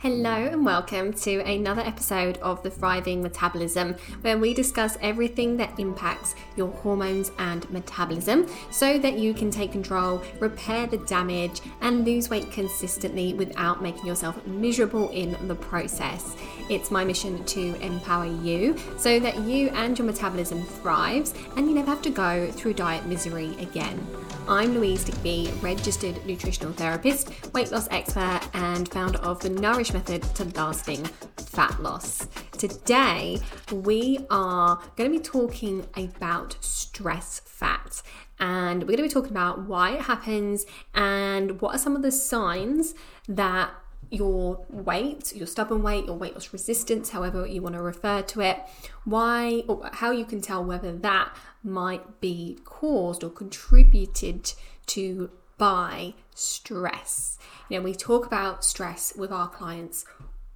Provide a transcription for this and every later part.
Hello and welcome to another episode of The Thriving Metabolism, where we discuss everything that impacts your hormones and metabolism so that you can take control, repair the damage, and lose weight consistently without making yourself miserable in the process. It's my mission to empower you so that you and your metabolism thrives and you never have to go through diet misery again. I'm Louise Digby, registered nutritional therapist, weight loss expert, and founder of the Nourish Method to Lasting Fat Loss. Today, we are going to be talking about stress fat. And we're going to be talking about why it happens and what are some of the signs that your weight, your stubborn weight, your weight loss resistance, however you want to refer to it, why or how you can tell whether that might be caused or contributed to by stress. You know, we talk about stress with our clients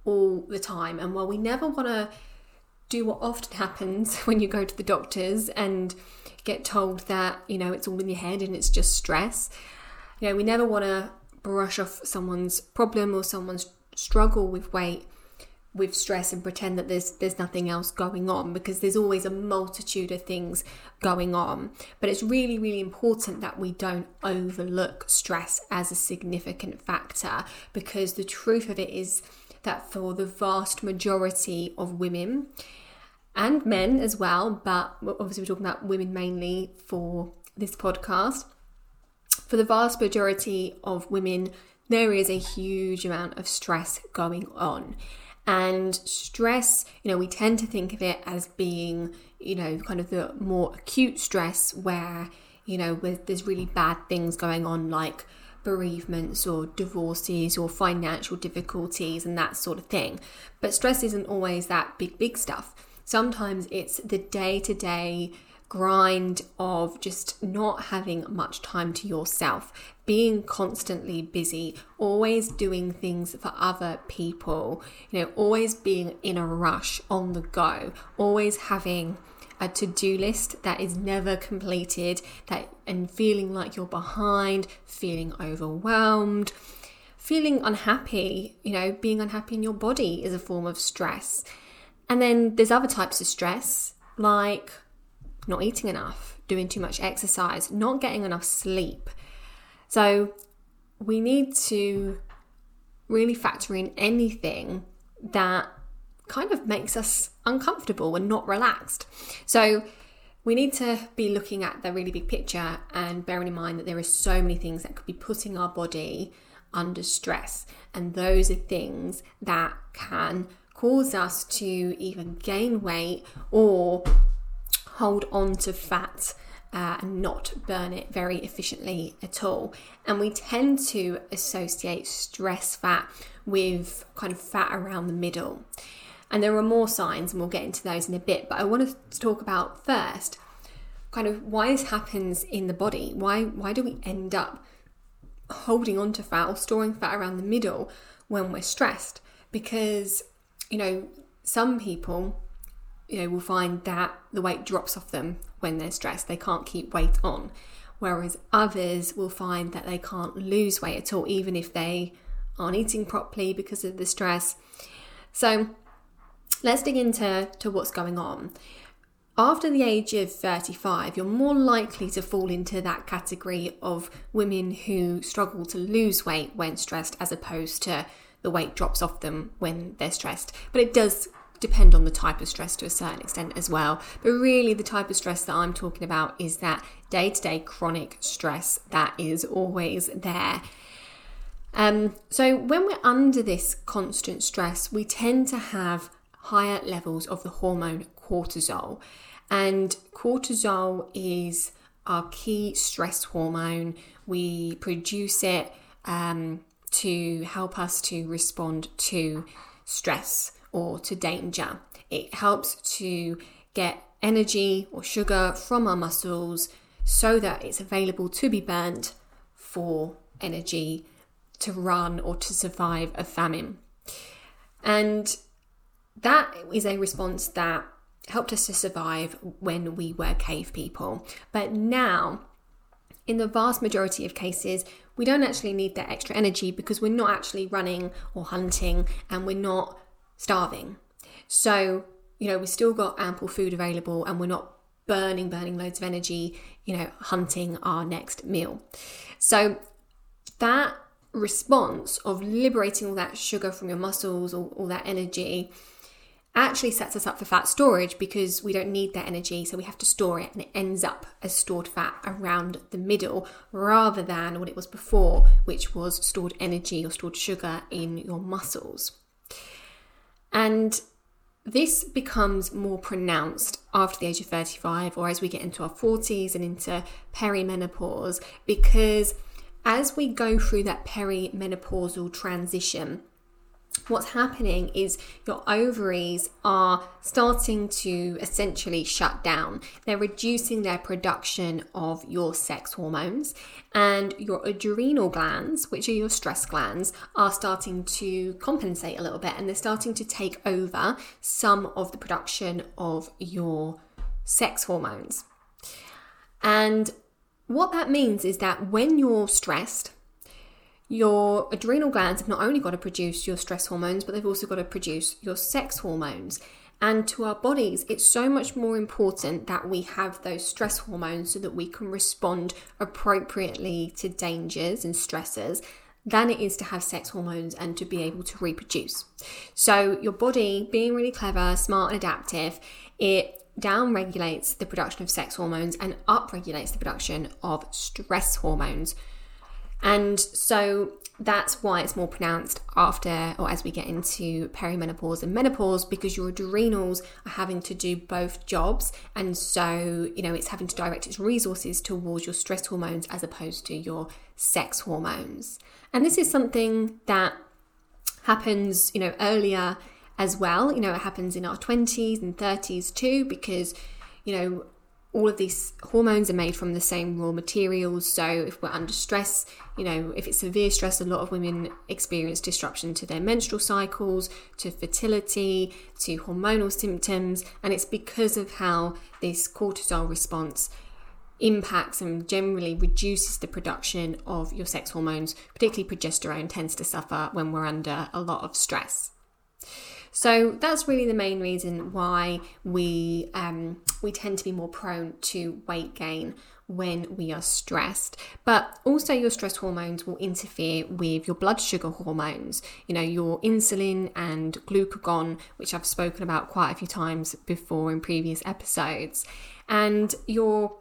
all the time, and while we never want to do what often happens when you go to the doctors and get told that, you know, it's all in your head and it's just stress, you know, we never want to brush off someone's problem or someone's struggle with weight with stress and pretend that there's there's nothing else going on because there's always a multitude of things going on. But it's really really important that we don't overlook stress as a significant factor because the truth of it is that for the vast majority of women and men as well but obviously we're talking about women mainly for this podcast for the vast majority of women there is a huge amount of stress going on and stress, you know, we tend to think of it as being, you know, kind of the more acute stress where, you know, with, there's really bad things going on like bereavements or divorces or financial difficulties and that sort of thing. But stress isn't always that big, big stuff. Sometimes it's the day to day grind of just not having much time to yourself, being constantly busy, always doing things for other people, you know, always being in a rush on the go, always having a to-do list that is never completed, that and feeling like you're behind, feeling overwhelmed, feeling unhappy, you know, being unhappy in your body is a form of stress. And then there's other types of stress like not eating enough, doing too much exercise, not getting enough sleep. So we need to really factor in anything that kind of makes us uncomfortable and not relaxed. So we need to be looking at the really big picture and bearing in mind that there are so many things that could be putting our body under stress. And those are things that can cause us to even gain weight or hold on to fat uh, and not burn it very efficiently at all. And we tend to associate stress fat with kind of fat around the middle. And there are more signs, and we'll get into those in a bit. But I want to talk about first kind of why this happens in the body. Why why do we end up holding on to fat or storing fat around the middle when we're stressed? Because you know some people you know, will find that the weight drops off them when they're stressed. They can't keep weight on. Whereas others will find that they can't lose weight at all, even if they aren't eating properly because of the stress. So let's dig into to what's going on. After the age of 35, you're more likely to fall into that category of women who struggle to lose weight when stressed, as opposed to the weight drops off them when they're stressed. But it does depend on the type of stress to a certain extent as well. But really, the type of stress that I'm talking about is that day to day chronic stress that is always there. Um, so, when we're under this constant stress, we tend to have higher levels of the hormone cortisol. And cortisol is our key stress hormone. We produce it um, to help us to respond to stress or to danger. It helps to get energy or sugar from our muscles so that it's available to be burnt for energy to run or to survive a famine. And that is a response that helped us to survive when we were cave people. But now, in the vast majority of cases, we don't actually need that extra energy because we're not actually running or hunting and we're not starving. So, you know, we've still got ample food available and we're not burning, burning loads of energy, you know, hunting our next meal. So, that response of liberating all that sugar from your muscles, all, all that energy, actually sets us up for fat storage because we don't need that energy, so we have to store it and it ends up as stored fat around the middle rather than what it was before, which was stored energy or stored sugar in your muscles. And this becomes more pronounced after the age of 35 or as we get into our 40s and into perimenopause because as we go through that perimenopausal transition, what's happening is your ovaries are starting to essentially shut down. They're reducing their production of your sex hormones, and your adrenal glands, which are your stress glands, are starting to compensate a little bit and they're starting to take over some of the production of your sex hormones. And what that means is that when you're stressed, your adrenal glands have not only got to produce your stress hormones, but they've also got to produce your sex hormones. And to our bodies, it's so much more important that we have those stress hormones so that we can respond appropriately to dangers and stresses than it is to have sex hormones and to be able to reproduce. So, your body, being really clever, smart, and adaptive, it down regulates the production of sex hormones and up regulates the production of stress hormones. And so that's why it's more pronounced after or as we get into perimenopause and menopause because your adrenals are having to do both jobs. And so, you know, it's having to direct its resources towards your stress hormones as opposed to your sex hormones. And this is something that happens, you know, earlier as well. You know, it happens in our 20s and 30s too because, you know, all of these hormones are made from the same raw materials. So, if we're under stress, you know, if it's severe stress, a lot of women experience disruption to their menstrual cycles, to fertility, to hormonal symptoms. And it's because of how this cortisol response impacts and generally reduces the production of your sex hormones, particularly progesterone, tends to suffer when we're under a lot of stress. So that's really the main reason why we um, we tend to be more prone to weight gain when we are stressed. But also, your stress hormones will interfere with your blood sugar hormones, you know, your insulin and glucagon, which I've spoken about quite a few times before in previous episodes. And your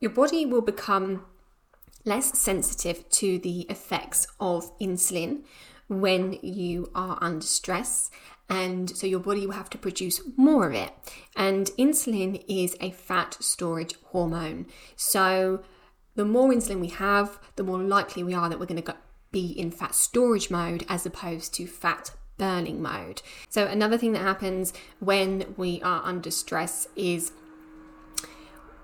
your body will become less sensitive to the effects of insulin when you are under stress and so your body will have to produce more of it. And insulin is a fat storage hormone. So the more insulin we have, the more likely we are that we're going to be in fat storage mode as opposed to fat burning mode. So another thing that happens when we are under stress is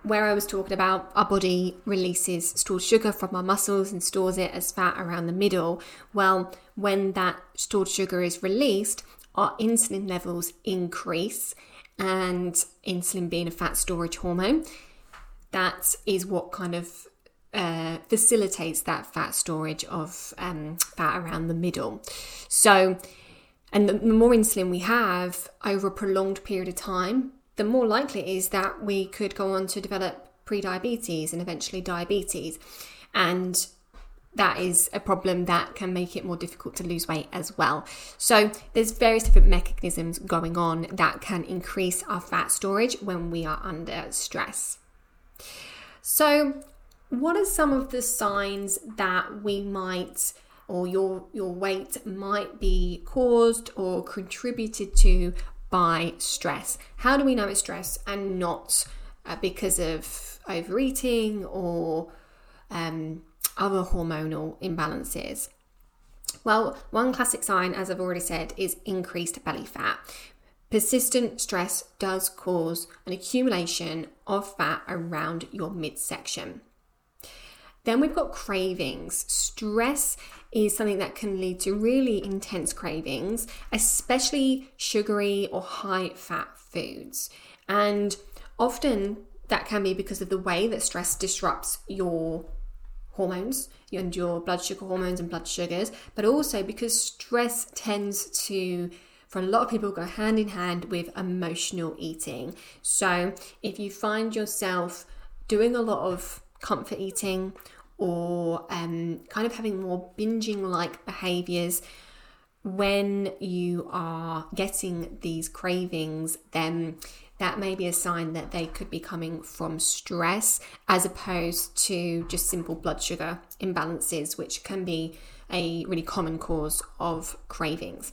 where I was talking about our body releases stored sugar from our muscles and stores it as fat around the middle. Well, when that stored sugar is released, our insulin levels increase, and insulin being a fat storage hormone, that is what kind of uh, facilitates that fat storage of um, fat around the middle. So, and the, more insulin we have over a prolonged period of time, the more likely it is that we could go on to develop prediabetes and eventually diabetes. And that is a problem that can make it more difficult to lose weight as well. So there's various different mechanisms going on that can increase our fat storage when we are under stress. So what are some of the signs that we might or your your weight might be caused or contributed to by stress? How do we know it's stress and not uh, because of overeating or um, other hormonal imbalances? Well, one classic sign, as I've already said, is increased belly fat. Persistent stress does cause an accumulation of fat around your midsection. Then we've got cravings. Stress is something that can lead to really intense cravings, especially sugary or high fat foods. And often that can be because of the way that stress disrupts your hormones and your blood sugar hormones and blood sugars, but also because stress tends to for a lot of people go hand in hand with emotional eating. So if you find yourself doing a lot of comfort eating or um, kind of having more binging like behaviors when you are getting these cravings, then that may be a sign that they could be coming from stress as opposed to just simple blood sugar imbalances, which can be a really common cause of cravings.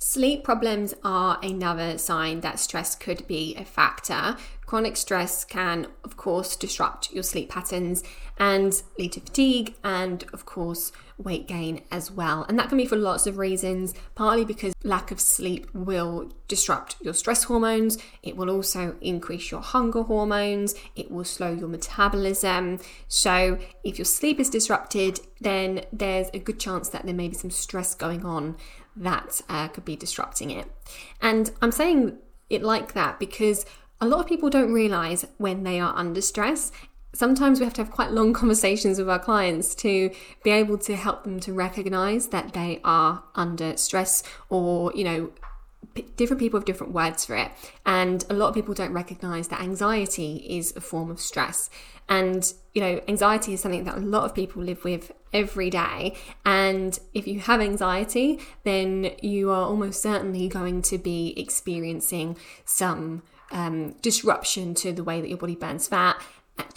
Sleep problems are another sign that stress could be a factor. Chronic stress can, of course, disrupt your sleep patterns and lead to fatigue and, of course, weight gain as well. And that can be for lots of reasons, partly because lack of sleep will disrupt your stress hormones, it will also increase your hunger hormones, it will slow your metabolism. So, if your sleep is disrupted, then there's a good chance that there may be some stress going on that uh, could be disrupting it. And I'm saying it like that because a lot of people don't realize when they are under stress. Sometimes we have to have quite long conversations with our clients to be able to help them to recognize that they are under stress or, you know, different people have different words for it. And a lot of people don't recognize that anxiety is a form of stress. And, you know, anxiety is something that a lot of people live with every day. And if you have anxiety, then you are almost certainly going to be experiencing some um, disruption to the way that your body burns fat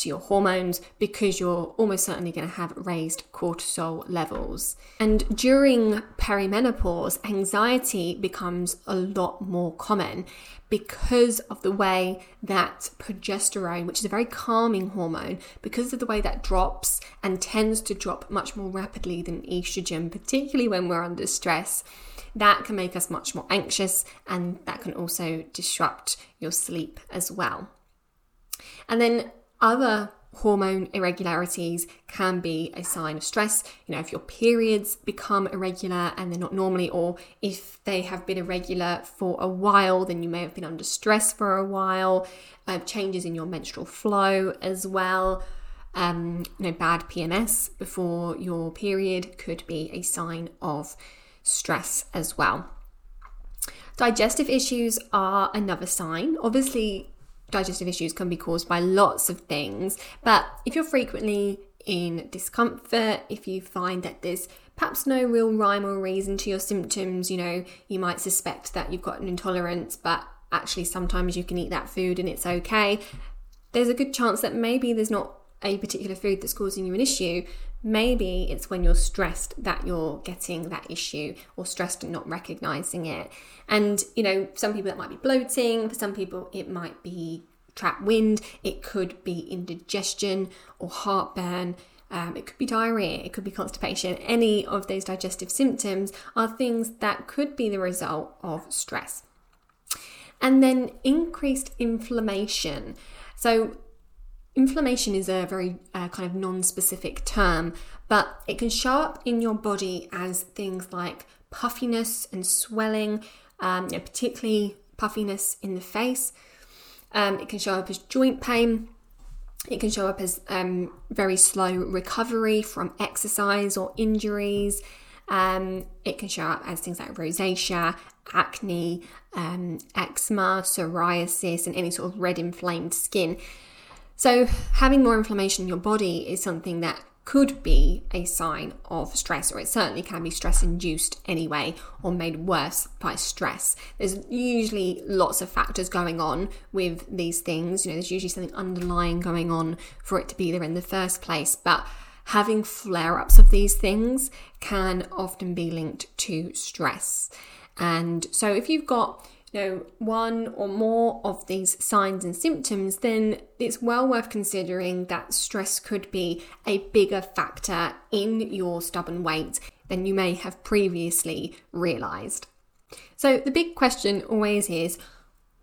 to your hormones because you're almost certainly going to have raised cortisol levels. And during perimenopause, anxiety becomes a lot more common because of the way that progesterone, which is a very calming hormone, because of the way that drops and tends to drop much more rapidly than estrogen, particularly when we're under stress. That can make us much more anxious and that can also disrupt your sleep as well. And then other hormone irregularities can be a sign of stress. You know, if your periods become irregular and they're not normally, or if they have been irregular for a while, then you may have been under stress for a while. Uh, changes in your menstrual flow as well. Um, you know, bad PMS before your period could be a sign of stress as well. Digestive issues are another sign. Obviously, digestive issues can be caused by lots of things, but if you're frequently in discomfort, if you find that there's perhaps no real rhyme or reason to your symptoms, you know, you might suspect that you've got an intolerance, but actually sometimes you can eat that food and it's okay. There's a good chance that maybe there's not a particular food that's causing you an issue. Maybe it's when you're stressed that you're getting that issue or stressed and not recognizing it. And, you know, some people that might be bloating, for some people it might be trapped wind, it could be indigestion or heartburn. Um, it could be diarrhea, it could be constipation. Any of those digestive symptoms are things that could be the result of stress. And then increased inflammation. So, Inflammation is a very uh, kind of non specific term, but it can show up in your body as things like puffiness and swelling, um, you know, particularly puffiness in the face. Um, it can show up as joint pain. It can show up as um, very slow recovery from exercise or injuries. Um, it can show up as things like rosacea, acne, um, eczema, psoriasis, and any sort of red inflamed skin. So, having more inflammation in your body is something that could be a sign of stress, or it certainly can be stress induced anyway, or made worse by stress. There's usually lots of factors going on with these things. You know, there's usually something underlying going on for it to be there in the first place, but having flare ups of these things can often be linked to stress. And so, if you've got know, one or more of these signs and symptoms, then it's well worth considering that stress could be a bigger factor in your stubborn weight than you may have previously realized. So, the big question always is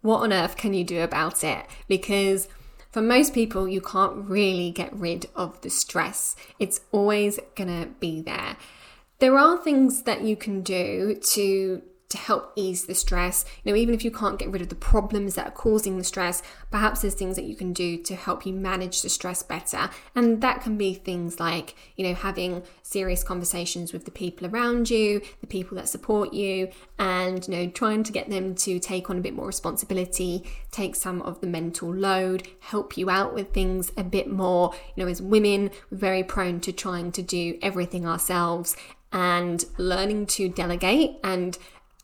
what on earth can you do about it? Because for most people, you can't really get rid of the stress, it's always gonna be there. There are things that you can do to to help ease the stress. You know, even if you can't get rid of the problems that are causing the stress, perhaps there's things that you can do to help you manage the stress better. And that can be things like, you know, having serious conversations with the people around you, the people that support you, and, you know, trying to get them to take on a bit more responsibility, take some of the mental load, help you out with things a bit more. You know, as women, we're very prone to trying to do everything ourselves and learning to delegate and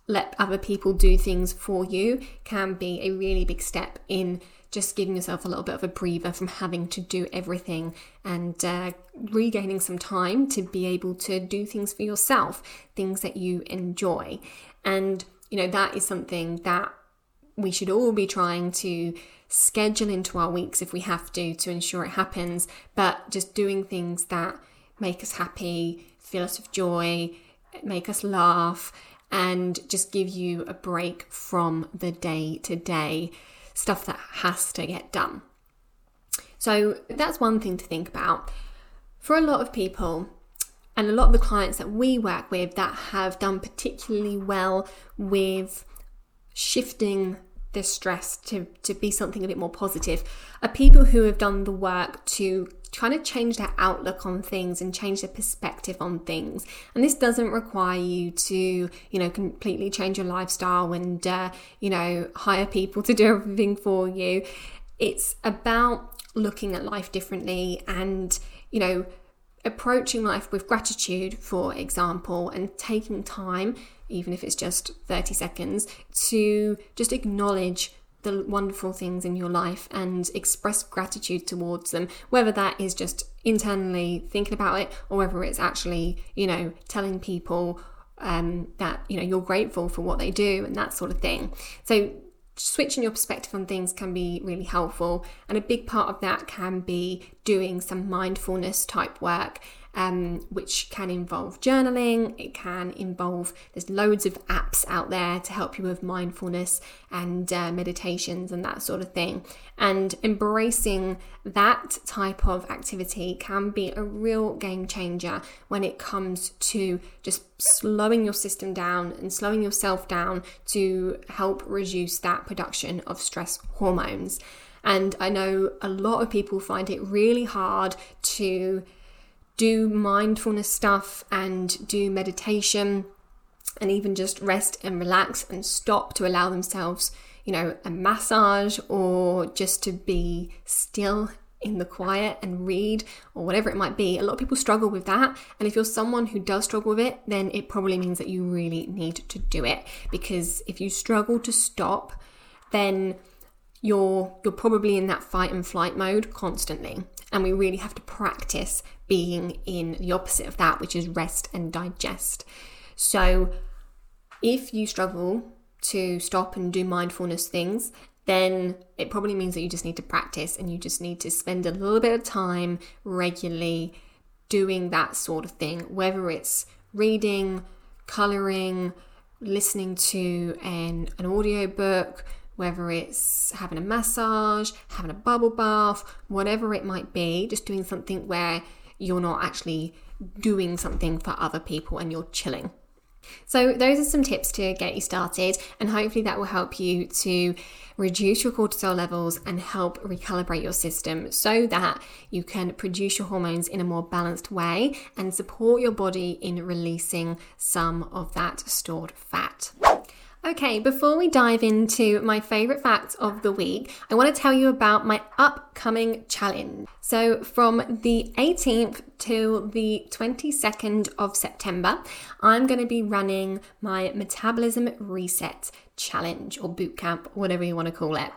let other people do things for you can be a really big step in just giving yourself a little bit of a breather from having to do everything and uh, regaining some time to be able to do things for yourself, things that you enjoy. And, you know, that is something that we should all be trying to schedule into our weeks if we have to to ensure it happens, but just doing things that make us happy, fill us with joy, make us laugh and just give you a break from the day to day stuff that has to get done. So that's one thing to think about. For a lot of people, and a lot of the clients that we work with that have done particularly well with shifting the stress to, to be something a bit more positive are people who have done the work to kind of change their outlook on things and change their perspective on things. And this doesn't require you to, you know, completely change your lifestyle and, uh, you know, hire people to do everything for you. It's about looking at life differently and, you know, approaching life with gratitude, for example, and taking time, even if it's just 30 seconds, to just acknowledge the wonderful things in your life and express gratitude towards them, whether that is just internally thinking about it or whether it's actually, you know, telling people um, that, you know, you're grateful for what they do and that sort of thing. So, switching your perspective on things can be really helpful. And a big part of that can be doing some mindfulness type work um, which can involve journaling. It can involve, there's loads of apps out there to help you with mindfulness and uh, meditations and that sort of thing. And embracing that type of activity can be a real game changer when it comes to just slowing your system down and slowing yourself down to help reduce that production of stress hormones. And I know a lot of people find it really hard to do mindfulness stuff and do meditation and even just rest and relax and stop to allow themselves, you know, a massage or just to be still in the quiet and read or whatever it might be. A lot of people struggle with that. And if you're someone who does struggle with it, then it probably means that you really need to do it because if you struggle to stop, then you're you're probably in that fight and flight mode constantly and we really have to practice being in the opposite of that, which is rest and digest. So, if you struggle to stop and do mindfulness things, then it probably means that you just need to practice and you just need to spend a little bit of time regularly doing that sort of thing, whether it's reading, coloring, listening to an, an audio book, whether it's having a massage, having a bubble bath, whatever it might be, just doing something where you're not actually doing something for other people and you're chilling. So, those are some tips to get you started, and hopefully, that will help you to reduce your cortisol levels and help recalibrate your system so that you can produce your hormones in a more balanced way and support your body in releasing some of that stored fat. Okay, before we dive into my favourite facts of the week, I want to tell you about my upcoming challenge. So, from the 18th till the 22nd of September, I'm going to be running my Metabolism Reset Challenge or Bootcamp, whatever you want to call it.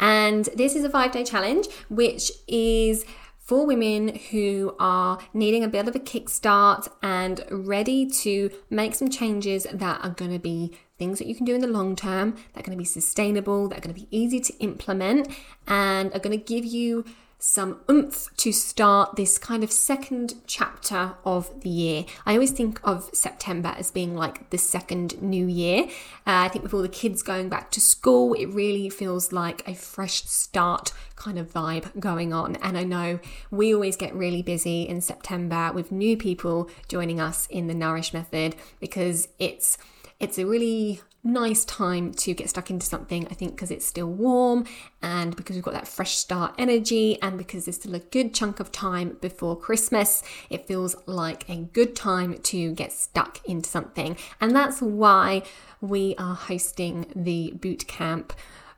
And this is a five day challenge, which is for women who are needing a bit of a kickstart and ready to make some changes that are going to be things that you can do in the long term that are going to be sustainable, that are going to be easy to implement, and are going to give you some oomph to start this kind of second chapter of the year. I always think of September as being like the second new year. Uh, I think with all the kids going back to school, it really feels like a fresh start kind of vibe going on. And I know we always get really busy in September with new people joining us in the Nourish Method because it's it's a really nice time to get stuck into something, I think, because it's still warm and because we've got that fresh start energy and because there's still a good chunk of time before Christmas. It feels like a good time to get stuck into something. And that's why we are hosting the boot camp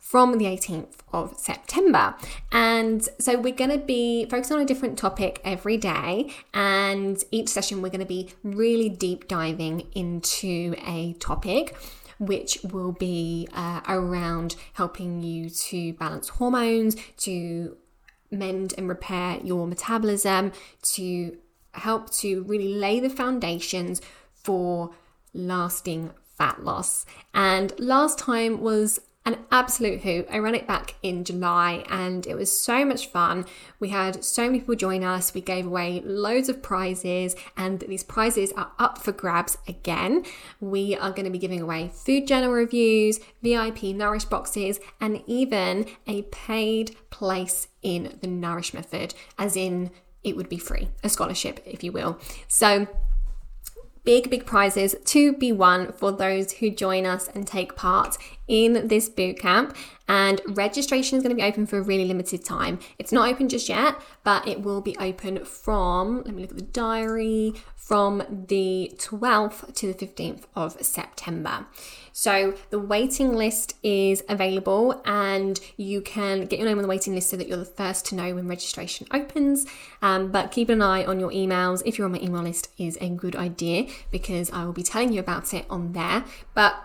from the 18th of September. And so we're going to be focusing on a different topic every day. And each session, we're going to be really deep diving into a topic which will be uh, around helping you to balance hormones, to mend and repair your metabolism, to help to really lay the foundations for lasting fat loss. And last time was an absolute hoot. I ran it back in July and it was so much fun. We had so many people join us. We gave away loads of prizes, and these prizes are up for grabs again. We are going to be giving away food journal reviews, VIP Nourish boxes, and even a paid place in the Nourish Method, as in it would be free, a scholarship, if you will. So, big, big prizes to be won for those who join us and take part in this bootcamp. And registration is going to be open for a really limited time. It's not open just yet, but it will be open from, let me look at the diary, from the 12th to the 15th of September. So the waiting list is available and you can get your name on the waiting list so that you're the first to know when registration opens. Um, but keep an eye on your emails. If you're on my email list is a good idea because I will be telling you about it on there. But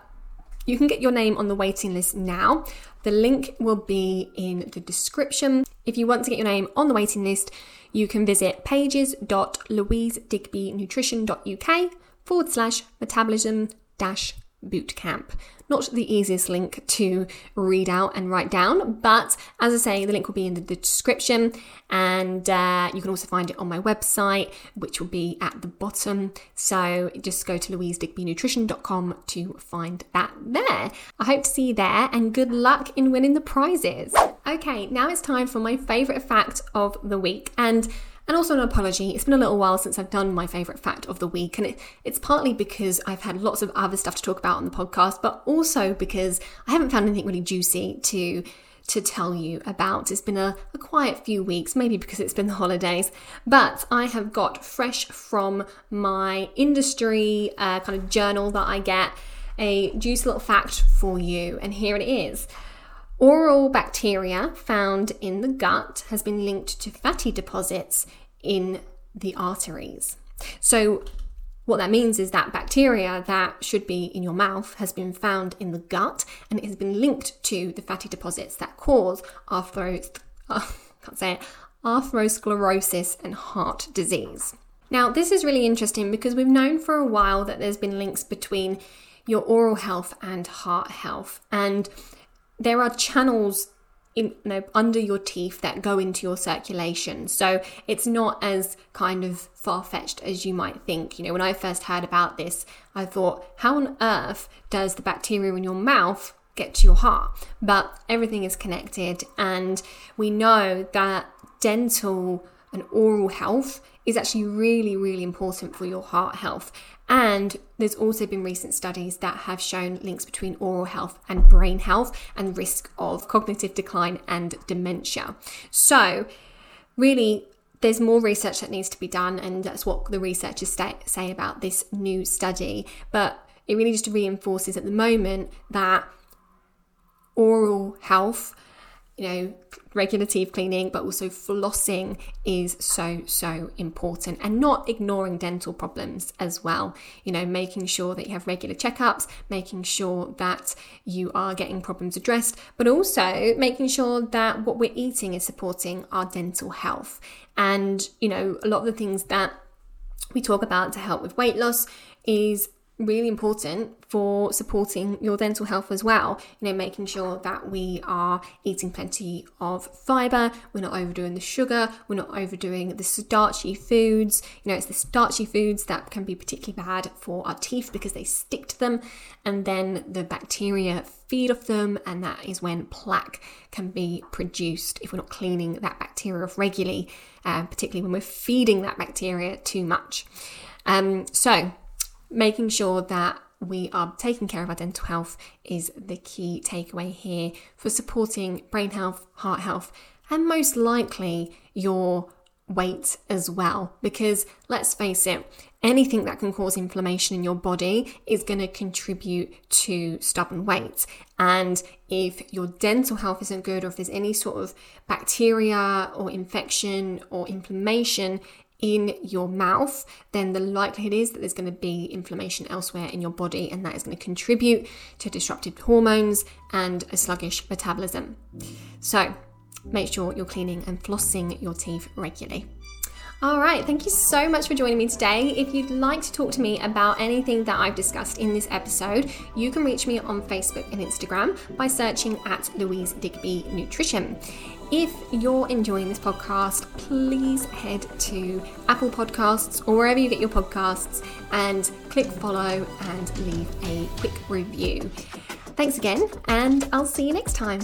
you can get your name on the waiting list now. The link will be in the description. If you want to get your name on the waiting list, you can visit pages.louisedigbynutrition.uk forward slash metabolism dash bootcamp. Not the easiest link to read out and write down, but as I say, the link will be in the description and uh, you can also find it on my website, which will be at the bottom. So just go to louisedigbynutrition.com to find that there. I hope to see you there and good luck in winning the prizes. Okay, now it's time for my favourite fact of the week. And and also an apology, it's been a little while since I've done my favourite fact of the week, and it, it's partly because I've had lots of other stuff to talk about on the podcast, but also because I haven't found anything really juicy to to tell you about. It's been a, a, quiet few weeks, maybe because it's been the holidays, but I have got fresh from my industry uh, kind of journal that I get a juicy little fact for you, and here it is. Oral bacteria found in the gut has been linked to fatty deposits in the arteries. So, what that means is that bacteria that should be in your mouth has been found in the gut and it has been linked to the fatty deposits that cause arthros- uh, can't say it, atherosclerosis and heart disease. Now, this is really interesting because we've known for a while that there's been links between your oral health and heart health. And there are channels in, you know, under your teeth that go into your circulation. So it's not as kind of far fetched as you might think. You know, when I first heard about this, I thought, how on earth does the bacteria in your mouth get to your heart? But everything is connected, and we know that dental and oral health is actually really, really important for your heart health. And there's also been recent studies that have shown links between oral health and brain health and risk of cognitive decline and dementia. So, really, there's more research that needs to be done, and that's what the researchers say about this new study. But it really just reinforces at the moment that oral health you know, regular teeth cleaning, but also flossing is so, so important and not ignoring dental problems as well. You know, making sure that you have regular checkups, making sure that you are getting problems addressed, but also making sure that what we're eating is supporting our dental health. And, you know, a lot of the things that we talk about to help with weight loss is really important for supporting your dental health as well. You know, making sure that we are eating plenty of fiber, we're not overdoing the sugar, we're not overdoing the starchy foods. You know, it's the starchy foods that can be particularly bad for our teeth because they stick to them, and then the bacteria feed off them, and that is when plaque can be produced if we're not cleaning that bacteria off regularly, uh, particularly when we're feeding that bacteria too much. Um, so, making sure that we are taking care of our dental health is the key takeaway here for supporting brain health, heart health, and most likely your weight as well. Because let's face it, anything that can cause inflammation in your body is going to contribute to stubborn weight. And if your dental health isn't good, or if there's any sort of bacteria or infection or inflammation in your mouth, then the likelihood is that there's going to be inflammation elsewhere in your body, and that is going to contribute to disrupted hormones and a sluggish metabolism. So, make sure you're cleaning and flossing your teeth regularly. All right, thank you so much for joining me today. If you'd like to talk to me about anything that I've discussed in this episode, you can reach me on Facebook and Instagram by searching at Louise Digby Nutrition. If you're enjoying this podcast, please head to Apple Podcasts or wherever you get your podcasts and click follow and leave a quick review. Thanks again, and I'll see you next time.